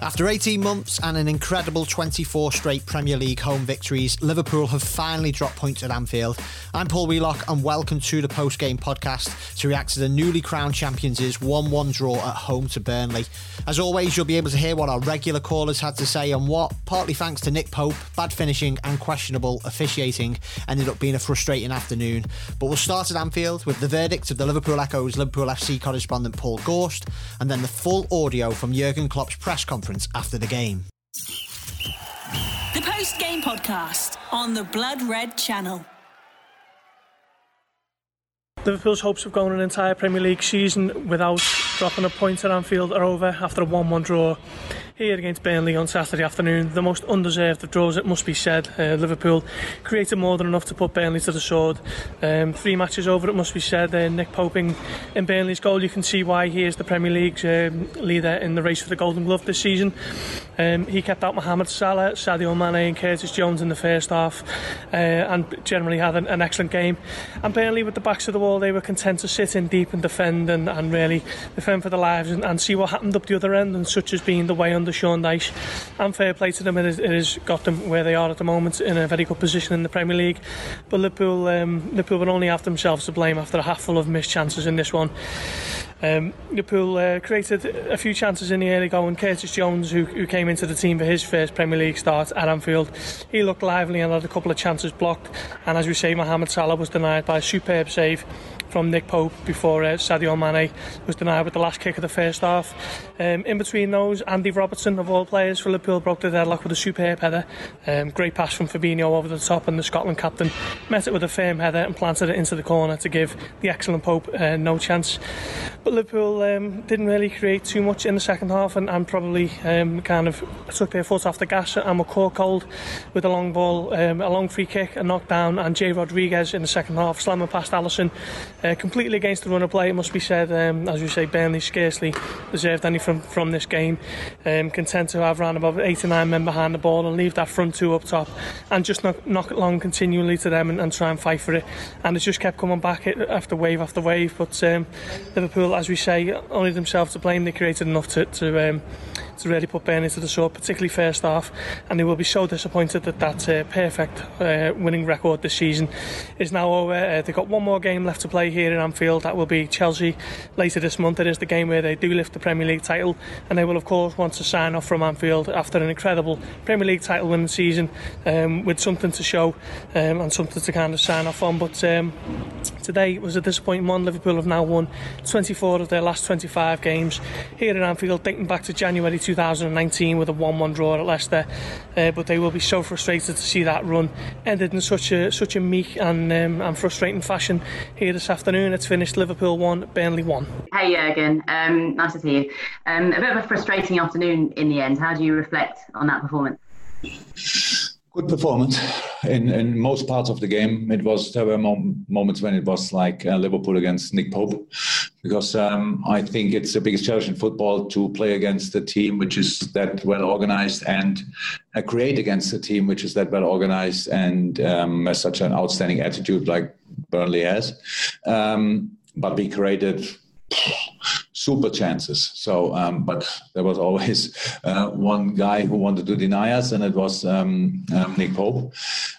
After 18 months and an incredible 24 straight Premier League home victories, Liverpool have finally dropped points at Anfield. I'm Paul Wheelock and welcome to the post game podcast to react to the newly crowned champions' 1 1 draw at home to Burnley. As always, you'll be able to hear what our regular callers had to say on what, partly thanks to Nick Pope, bad finishing and questionable officiating, ended up being a frustrating afternoon. But we'll start at Anfield with the verdict of the Liverpool Echo's Liverpool FC correspondent Paul Gorst and then the full audio from Jurgen Klopp's press conference after the game. The post game podcast on the Blood Red channel. Liverpool's hopes of going an entire Premier League season without dropping a point at Anfield are over after a 1-1 draw here against Burnley on Saturday afternoon. The most undeserved of draws, it must be said. Uh, Liverpool created more than enough to put Burnley to the sword. Um, three matches over, it must be said. Uh, Nick Poping in Burnley's goal, you can see why he is the Premier League's um, leader in the race for the Golden Glove this season. Um, he kept out Mohamed Salah, Sadio Mane and Curtis Jones in the first half uh, and generally had an, an excellent game. And Burnley, with the backs of the wall, they were content to sit in deep and defend and, and really defend for their lives and, and see what happened up the other end, and such as being the way under Sean Dyche. And fair play to them, it has, it has got them where they are at the moment in a very good position in the Premier League. But Liverpool, um, Liverpool will only have themselves to blame after a half full of missed chances in this one. Um, Liverpool uh, created a few chances in the early going. Curtis Jones, who, who came into the team for his first Premier League start at Anfield, he looked lively and had a couple of chances blocked. And as we say, Mohamed Salah was denied by a superb save from Nick Pope before uh, Sadio Mane was denied with the last kick of the first half. Um, in between those, Andy Robertson, of all players for Liverpool, broke the deadlock with a superb header. Um, great pass from Fabinho over the top, and the Scotland captain met it with a firm header and planted it into the corner to give the excellent Pope uh, no chance. But Liverpool um, didn't really create too much in the second half and, and probably um, kind of took their foot off the gas and were caught cold with a long ball, um, a long free kick, a knockdown, and Jay Rodriguez in the second half slamming past Alisson uh, completely against the run of play, it must be said. Um, as you say, Burnley scarcely deserved any from, from this game. Um, content to have around about eight or nine men behind the ball and leave that front two up top and just knock, knock it long continually to them and, and try and fight for it. And it just kept coming back after wave after wave. But um, Liverpool, as we say, only themselves to blame. They created enough to, to um, to really put Burnley to the sword, particularly first half, and they will be so disappointed that that uh, perfect uh, winning record this season is now over. Uh, they've got one more game left to play here in Anfield. That will be Chelsea later this month. It is the game where they do lift the Premier League title, and they will of course want to sign off from Anfield after an incredible Premier League title winning season um, with something to show um, and something to kind of sign off on. But um, today was a disappointing one. Liverpool have now won 24 of their last 25 games here in Anfield, dating back to January 2019 with a 1-1 draw at Leicester. Uh, but they will be so frustrated to see that run ended in such a such a meek and um, and frustrating fashion here this afternoon. It's finished Liverpool one, Burnley one. Hey Jurgen, um, nice to see you. Um, a bit of a frustrating afternoon in the end. How do you reflect on that performance? good performance in, in most parts of the game. It was there were moments when it was like uh, Liverpool against Nick Pope, because um, I think it's the biggest challenge in football to play against a team which is that well organized and uh, create against a team which is that well organized and um, has such an outstanding attitude like Burnley has. Um, but we created super chances. So, um, but there was always uh, one guy who wanted to deny us, and it was um, um, Nick Pope.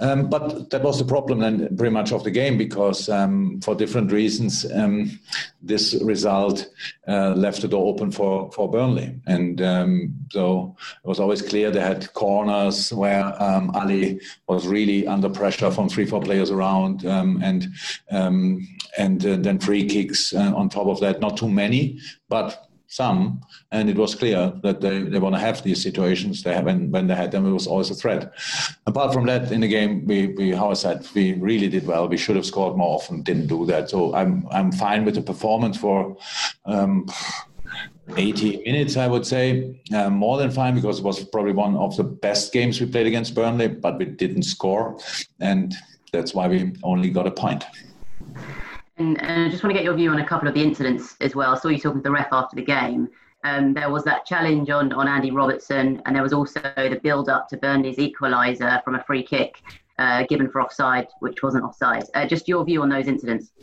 Um, but that was the problem then, pretty much of the game, because um, for different reasons, um, this result uh, left the door open for for Burnley, and so it was always clear they had corners where Ali was really under pressure from three, four players around, and and uh, then free kicks uh, on top of that. Not too many, but some, and it was clear that they, they want to have these situations. They have, when, when they had them, it was always a threat. Apart from that, in the game, we, we how I said, we really did well. We should have scored more often, didn't do that. So I'm I'm fine with the performance for. Um, 80 minutes, I would say, uh, more than fine because it was probably one of the best games we played against Burnley, but we didn't score, and that's why we only got a point. And, and, I just want to get your view on a couple of the incidents as well. I saw you talking to the ref after the game. Um, there was that challenge on, on Andy Robertson, and there was also the build up to Burnley's equaliser from a free kick. uh, given for offside, which wasn't offside. Uh, just your view on those incidents.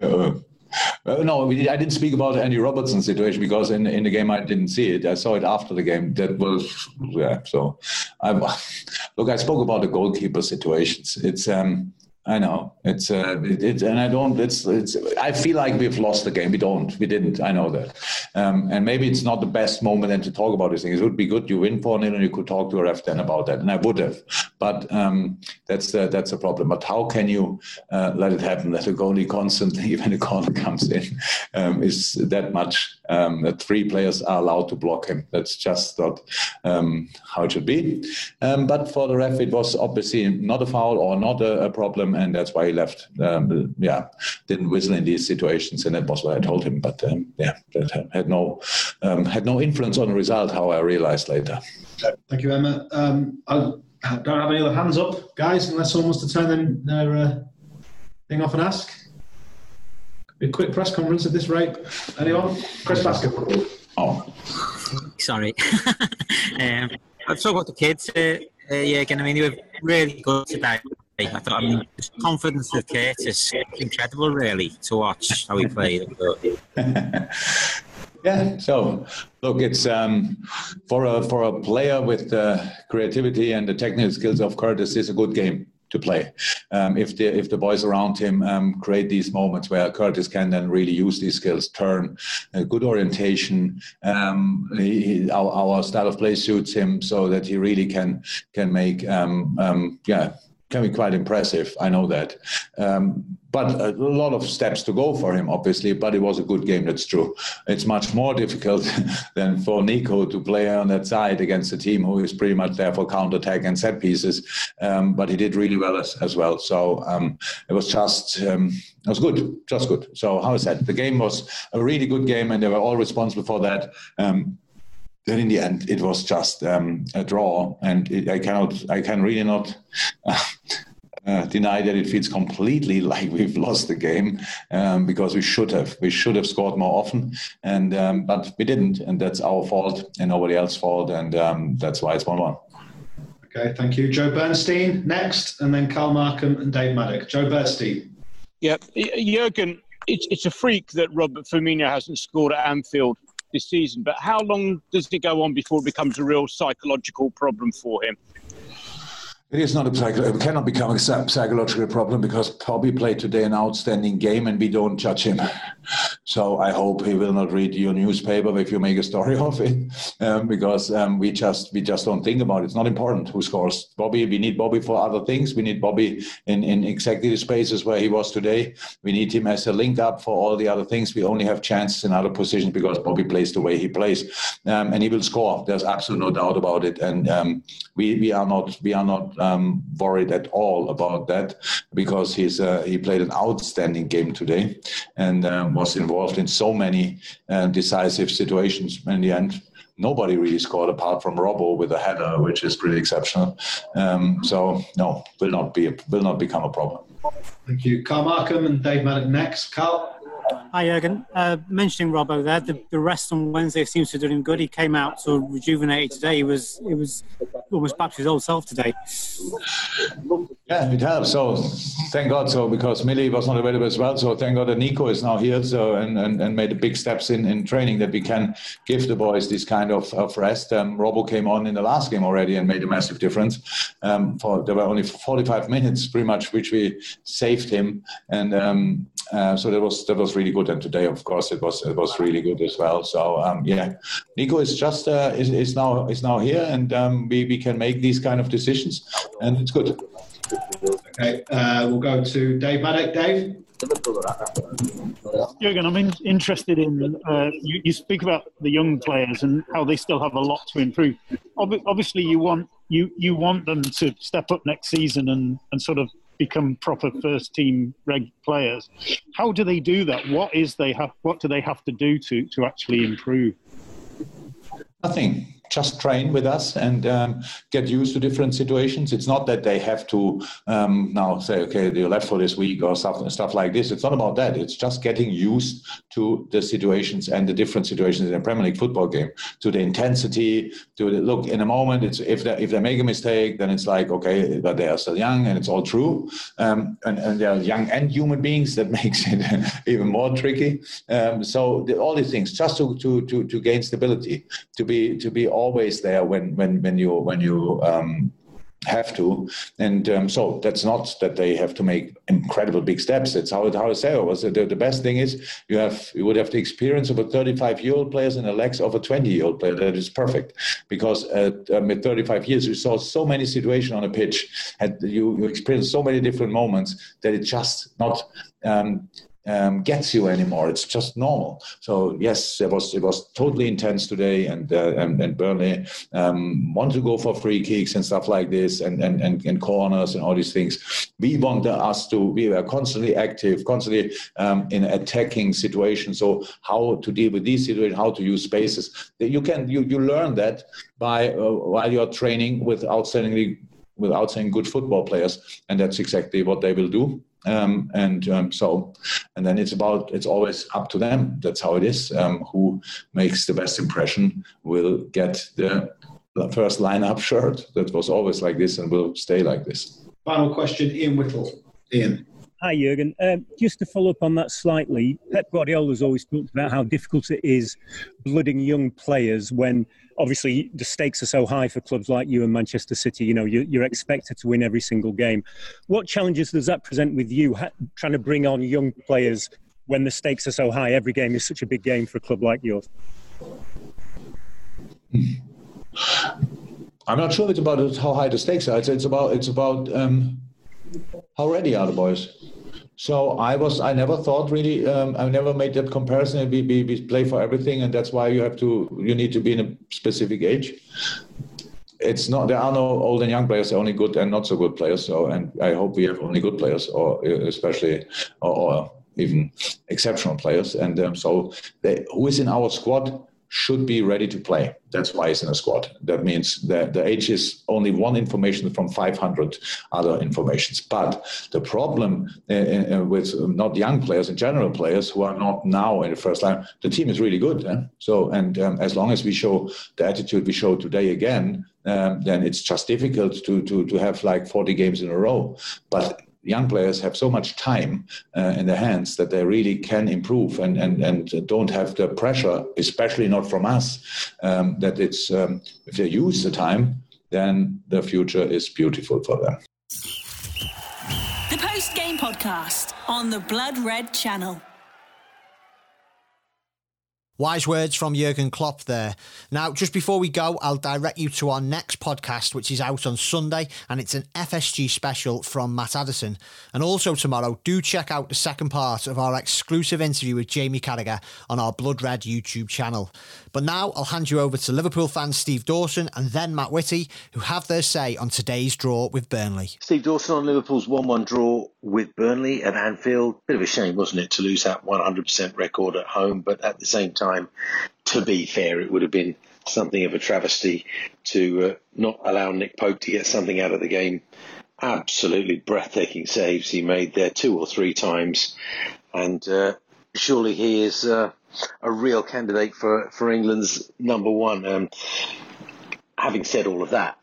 Uh, no, I didn't speak about Andy Robertson's situation because in in the game I didn't see it. I saw it after the game. That was yeah. So, I look. I spoke about the goalkeeper situations. It's um I know it's uh, it, and I don't. It's it's. I feel like we've lost the game. We don't. We didn't. I know that. Um, and maybe it's not the best moment then to talk about these things. It would be good. You win four 0 and you could talk to a ref then about that, and I would have. But um, that's the, that's a problem. But how can you uh, let it happen that a goalie constantly, when a corner comes in, um, is that much um, that three players are allowed to block him? That's just not um, how it should be. Um, but for the ref, it was obviously not a foul or not a, a problem and that's why he left. Um, yeah, didn't whistle in these situations, and that was what I told him. But um, yeah, that had no um, had no influence on the result. How I realized later. Thank you, Emma. Um, I don't have any other hands up, guys, unless someone wants to turn their uh, thing off and ask. A quick press conference at this rate. Anyone? Chris Bascombe. Oh, sorry. um, I've talked about the kids. Uh, uh, yeah, again, I mean, they were really good today. I thought, I mean, the confidence of Curtis, incredible, really, to watch how he played. yeah. So, look, it's um, for a for a player with the creativity and the technical skills of Curtis, is a good game to play. Um, if the if the boys around him um, create these moments where Curtis can then really use these skills, turn, uh, good orientation. Um, he, he, our, our, style of play suits him so that he really can can make um, um, yeah can be quite impressive. I know that. Um, but a lot of steps to go for him, obviously. But it was a good game, that's true. It's much more difficult than for Neco to play on that side against a team who is pretty much there for counter attack and set pieces. Um, but he did really well as, as well. So um, it was just, um, it was good, just good. So, how is that? The game was a really good game, and they were all responsible for that. Then in the end it was just um, a draw, and it, I cannot, I can really not. Uh, deny that it feels completely like we've lost the game um, because we should have we should have scored more often and um, but we didn't and that's our fault and nobody else's fault and um, that's why it's one one. Okay, thank you, Joe Bernstein next, and then Carl Markham and Dave Maddock. Joe Bernstein. Yeah, Jurgen, it's it's a freak that Robert Firmino hasn't scored at Anfield this season. But how long does it go on before it becomes a real psychological problem for him? It is not a it cannot become a psychological problem because Bobby played today an outstanding game and we don't judge him. So I hope he will not read your newspaper if you make a story of it, um, because um, we just we just don't think about it. It's not important who scores. Bobby, we need Bobby for other things. We need Bobby in in exactly the spaces where he was today. We need him as a link up for all the other things. We only have chances in other positions because Bobby plays the way he plays, um, and he will score. There's absolutely no doubt about it. And um, we we are not we are not um, worried at all about that because he's uh, he played an outstanding game today and um, was involved involved in so many uh, decisive situations. In the end, nobody really scored apart from Robbo with a header, which is pretty exceptional. Um, so no, will not be will not become a problem. Thank you, Carl Markham and Dave Maddock next. Carl. Hi, Jurgen. Uh, mentioning Robbo there, the, the, rest on Wednesday seems to do him good. He came out so rejuvenated today. He was it was almost back to his old self today. Yeah, it helps. So thank God. So because Millie was not available as well. So thank God that Neco is now here. So and, and, and made big steps in, in training that we can give the boys this kind of, of rest. Um, Robbo came on in the last game already and made a massive difference. Um, for there were only 45 minutes, pretty much, which we saved him. And um, uh, so that was that was really good. And today, of course, it was it was really good as well. So um, yeah, Neco is just uh, is, is now is now here, and um, we we can make these kind of decisions, and it's good. Okay, uh, we'll go to Dave Maddock. Dave. Jurgen, I'm in, interested in uh, you, you, speak about the young players and how they still have a lot to improve. Ob- obviously, you want you you want them to step up next season and, and sort of become proper first team reg players. How do they do that? What is they have? What do they have to do to to actually improve? Nothing. Just train with us and um, get used to different situations. It's not that they have to um, now say, okay, you're left for this week or stuff stuff like this. It's not about that. It's just getting used to the situations and the different situations in a Premier League football game, to the intensity, to the look. In a moment, it's if they if they make a mistake, then it's like okay, but they are still young and it's all true, um, and and they are young and human beings. That makes it even more tricky. Um, so the, all these things just to, to to to gain stability, to be to be always there when when when you when you um, have to. And um, so that's not that they have to make incredible big steps. That's how, how I say it was. The, the best thing is you have you would have the experience of a 35 year old player and the legs of a 20 year old player. That is perfect because at, um, at 35 years you saw so many situations on a pitch and you, you experienced so many different moments that it's just not. Um, um, gets you anymore. It's just normal. So yes, it was it was totally intense today, and uh, and, and Burnley um, want to go for free kicks and stuff like this, and, and and and corners and all these things. We want us to we were constantly active, constantly um, in attacking situations. So how to deal with these situations, how to use spaces. You can you you learn that by uh, while you're training with outstandingly with outstanding good football players, and that's exactly what they will do. Um, and um, so, and then it's about it's always up to them. That's how it is. Um, who makes the best impression will get the first lineup shirt. That was always like this and will stay like this. Final question, Ian Whittell. Ian. Hi, Jurgen. Um, just to follow up on that slightly, Pep Guardiola has always talked about how difficult it is blooding young players when obviously the stakes are so high for clubs like you and Manchester City. You know, you're, you're expected to win every single game. What challenges does that present with you, trying to bring on young players when the stakes are so high? Every game is such a big game for a club like yours. I'm not sure it's about how high the stakes are. It's, it's about it's about um, how ready are the boys? So I was, I never thought really, um, I never made that comparison. We, we, we play for everything, and that's why you have to, you need to be in a specific age. It's not, there are no old and young players, only good and not so good players. So, and I hope we have only good players, or especially, or, or even exceptional players. And um, so, they, who is in our squad? Should be ready to play. That's why he's in a squad. That means that the age is only one information from 500 other informations. But the problem uh, uh, with not young players and general players who are not now in the first line, the team is really good. Eh? So, and um, as long as we show the attitude we show today again, um, then it's just difficult to, to, to have like 40 games in a row. But young players have so much time uh, in their hands that they really can improve and, and, and don't have the pressure, especially not from us, um, that it's um, if they use the time, then the future is beautiful for them. The post game podcast on the Blood Red channel. Wise words from Jurgen Klopp there. Now, just before we go, I'll direct you to our next podcast, which is out on Sunday, and it's an FSG special from Matt Addison. And also tomorrow, do check out the second part of our exclusive interview with Jamie Carragher on our Blood Red YouTube channel. But now I'll hand you over to Liverpool fan Steve Dawson and then Matt Whitty, who have their say on today's draw with Burnley. Steve Dawson on Liverpool's 1 1 draw with Burnley at Anfield. Bit of a shame, wasn't it, to lose that 100% record at home, but at the same time. To be fair, it would have been something of a travesty to uh, not allow Nick Pope to get something out of the game. Absolutely breathtaking saves he made there two or three times, and uh, surely he is uh, a real candidate for, for England's number one. Um, having said all of that,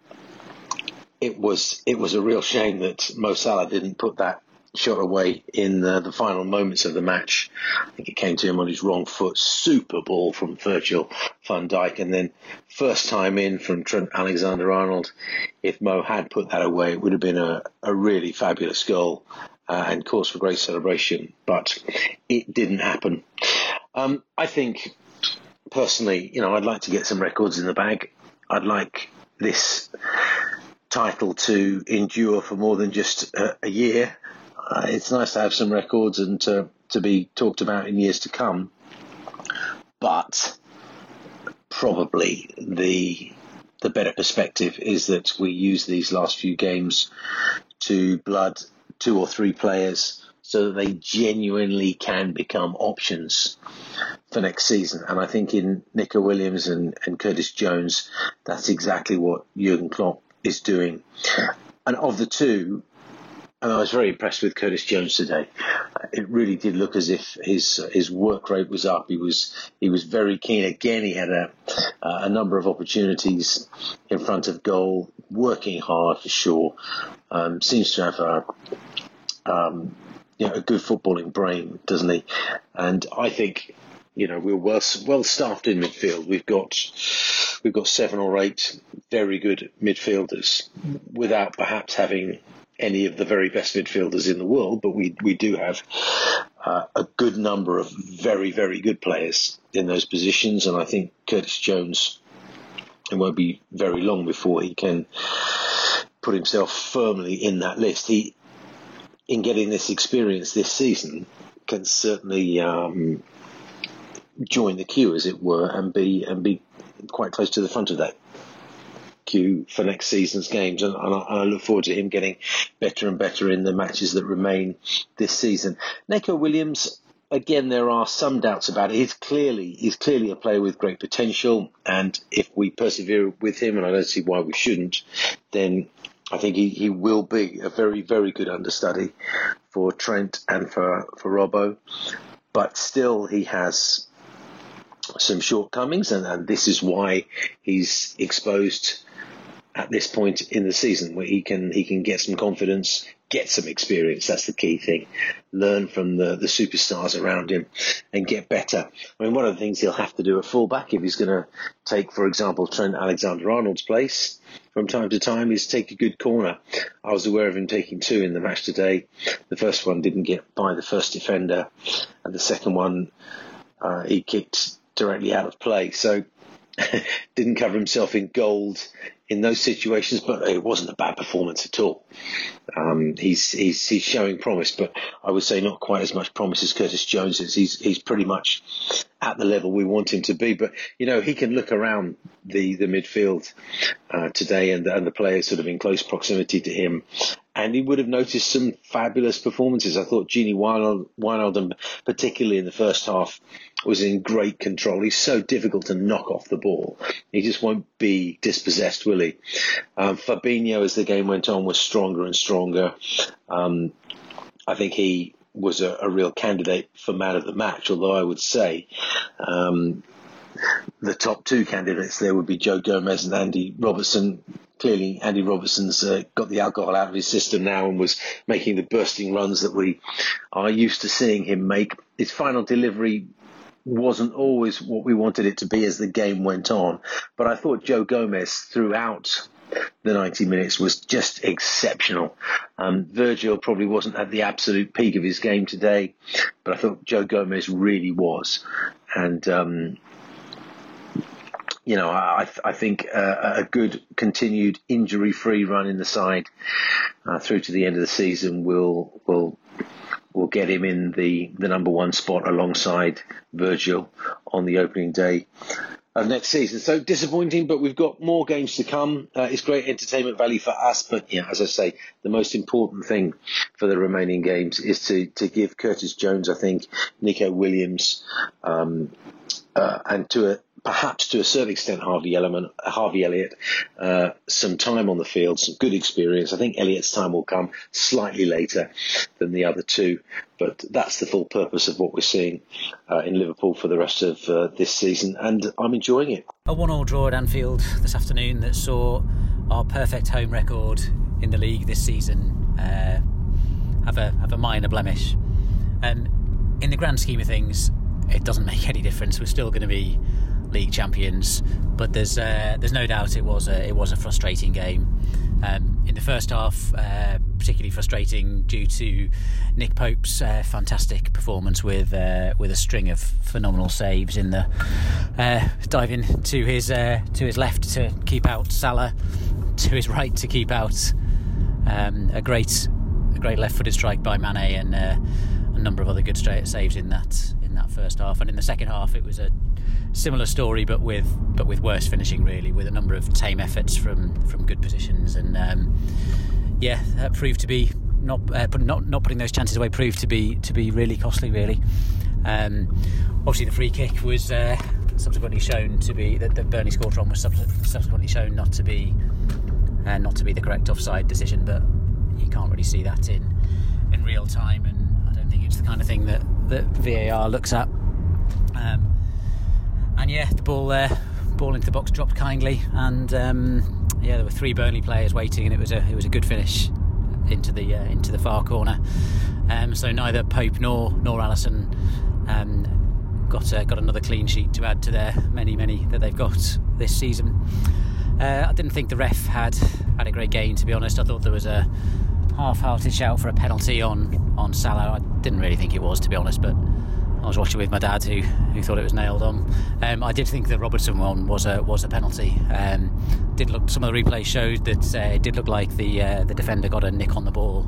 it was it was a real shame that Mo Salah didn't put that shot away in the, the, final moments of the match. I think it came to him on his wrong foot. Super ball from Virgil van Dijk. And then first time in from Trent Alexander Arnold. If Mo had put that away, it would have been a, a really fabulous goal uh, and cause for great celebration. But it didn't happen. Um, I think personally, you know, I'd like to get some records in the bag. I'd like this title to endure for more than just a, a year uh, it's nice to have some records and to, to be talked about in years to come. But probably the the better perspective is that we use these last few games to blood two or three players so that they genuinely can become options for next season. And I think in Neco Williams and, and Curtis Jones, that's exactly what Jurgen Klopp is doing. And of the two, and I was very impressed with Curtis Jones today. It really did look as if his his work rate was up. He was he was very keen. Again, he had a a number of opportunities in front of goal, working hard for sure. Um, seems to have a um, you know, a good footballing brain, doesn't he? And I think you know we're well well staffed in midfield. We've got we've got seven or eight very good midfielders without perhaps having any of the very best midfielders in the world, but we we do have uh, a good number of very very good players in those positions, and I think Curtis Jones. It won't be very long before he can put himself firmly in that list. He, in getting this experience this season, can certainly um, join the queue, as it were, and be and be quite close to the front of that queue for next season's games, and, and, I, I, look forward to him getting better and better in the matches that remain this season. Neco Williams. Again, there are some doubts about it. He's clearly he's clearly a player with great potential, and if we persevere with him, and I don't see why we shouldn't, then I think he, he will be a very very good understudy for Trent and for for Robbo. But still, he has some shortcomings, and, and this is why he's exposed at this point in the season where he can he can get some confidence, get some experience. That's the key thing. Learn from the, the superstars around him and get better. I mean, one of the things he'll have to do at fullback if he's going to take, for example, Trent Alexander Arnold's place from time to time is take a good corner. I was aware of him taking two in the match today. The first one didn't get by the first defender, and the second one uh, he kicked directly out of play. So didn't cover himself in gold in those situations, but it wasn't a bad performance at all. Um, he's, he's he's showing promise, but I would say not quite as much promise as Curtis Jones is. He's he's pretty much at the level we want him to be. But you know he can look around the the midfield uh, today and and the players sort of in close proximity to him, and he would have noticed some fabulous performances. I thought Gini Wijnaldum, particularly in the first half, was in great control. He's so difficult to knock off the ball. He just won't be dispossessed, will? Um, Fabinho, as the game went on, was stronger and stronger. Um, I think he was a, a, real candidate for man of the match, although I would say um, the top two candidates there would be Joe Gomez and Andy Robertson. Clearly, Andy Robertson's uh, got the alcohol out of his system now and was making the bursting runs that we are used to seeing him make. His final delivery wasn't always what we wanted it to be as the game went on, but I thought Joe Gomez throughout the 90 minutes was just exceptional. Um, Virgil probably wasn't at the absolute peak of his game today, but I thought Joe Gomez really was. And um, you know, I, I think uh, a good continued injury-free run in the side uh, through to the end of the season will will will get him in the, the number one spot alongside Virgil on the opening day of next season. So disappointing, but we've got more games to come. Uh, it's great entertainment value for us, but yeah, as I say, the most important thing for the remaining games is to to give Curtis Jones, I think, Neco Williams, um, uh, and to a perhaps to a certain extent Harvey, Element, Harvey Elliott uh, some time on the field, some good experience. I think Elliott's time will come slightly later than the other two, but that's the full purpose of what we're seeing uh, in Liverpool for the rest of uh, this season, and I'm enjoying it. A one-all draw at Anfield this afternoon that saw our perfect home record in the league this season uh, have a have a minor blemish. and in the grand scheme of things, it doesn't make any difference. We're still going to be league champions. But there's uh, there's no doubt it was a, it was a frustrating game. Um, in the first half, uh, particularly frustrating due to Nick Pope's uh, fantastic performance with uh, with a string of phenomenal saves in the uh, diving to his uh, to his left to keep out Salah, to his right to keep out um, a great a great left-footed strike by Mane and a number of other good straight saves in that in that first half. And in the second half, it was a similar story, but with but with worse finishing really, with a number of tame efforts from from good positions, and um, yeah, that proved to be not uh, not not putting those chances away proved to be to be really costly. Really, um, obviously the free kick was uh, subsequently shown to be that, that Burnley scored from was subsequently shown not to be uh, not to be the correct offside decision, but you can't really see that in in real time, and I don't think it's the kind of thing that that VAR looks at. Um, and yeah, the ball there, uh, ball into the box dropped kindly, and um, yeah, there were three Burnley players waiting, and it was a it was a good finish into the uh, into the far corner. Um, so neither Pope nor nor Alisson um, got uh, got another clean sheet to add to their many many that they've got this season. Uh, I didn't think the ref had had a great game to be honest. I thought there was a half-hearted shout for a penalty on on Salah. I didn't really think it was to be honest, but I was watching with my dad, who who thought it was nailed on. Um, I did think the Robertson one was a was a penalty. Um, did look some of the replays showed that uh, it did look like the uh, the defender got a nick on the ball,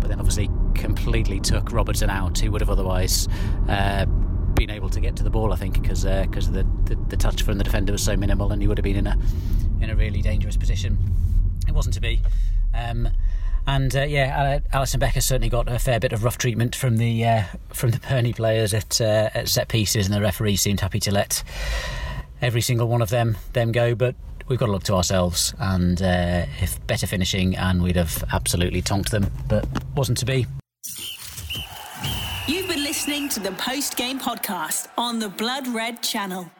but then obviously completely took Robertson out, who would have otherwise. Uh, been able to get to the ball, I think, because because uh, the, the, the touch from the defender was so minimal, and he would have been in a in a really dangerous position. It wasn't to be. Um, and uh, yeah, Alisson Becker certainly got a fair bit of rough treatment from the uh, from the Burnley players at, uh, at set pieces, and the referee seemed happy to let every single one of them them go. But we've got to look to ourselves, and uh, if better finishing, and we'd have absolutely tonked them, but wasn't to be. You've been listening to the post game podcast on the Blood Red Channel.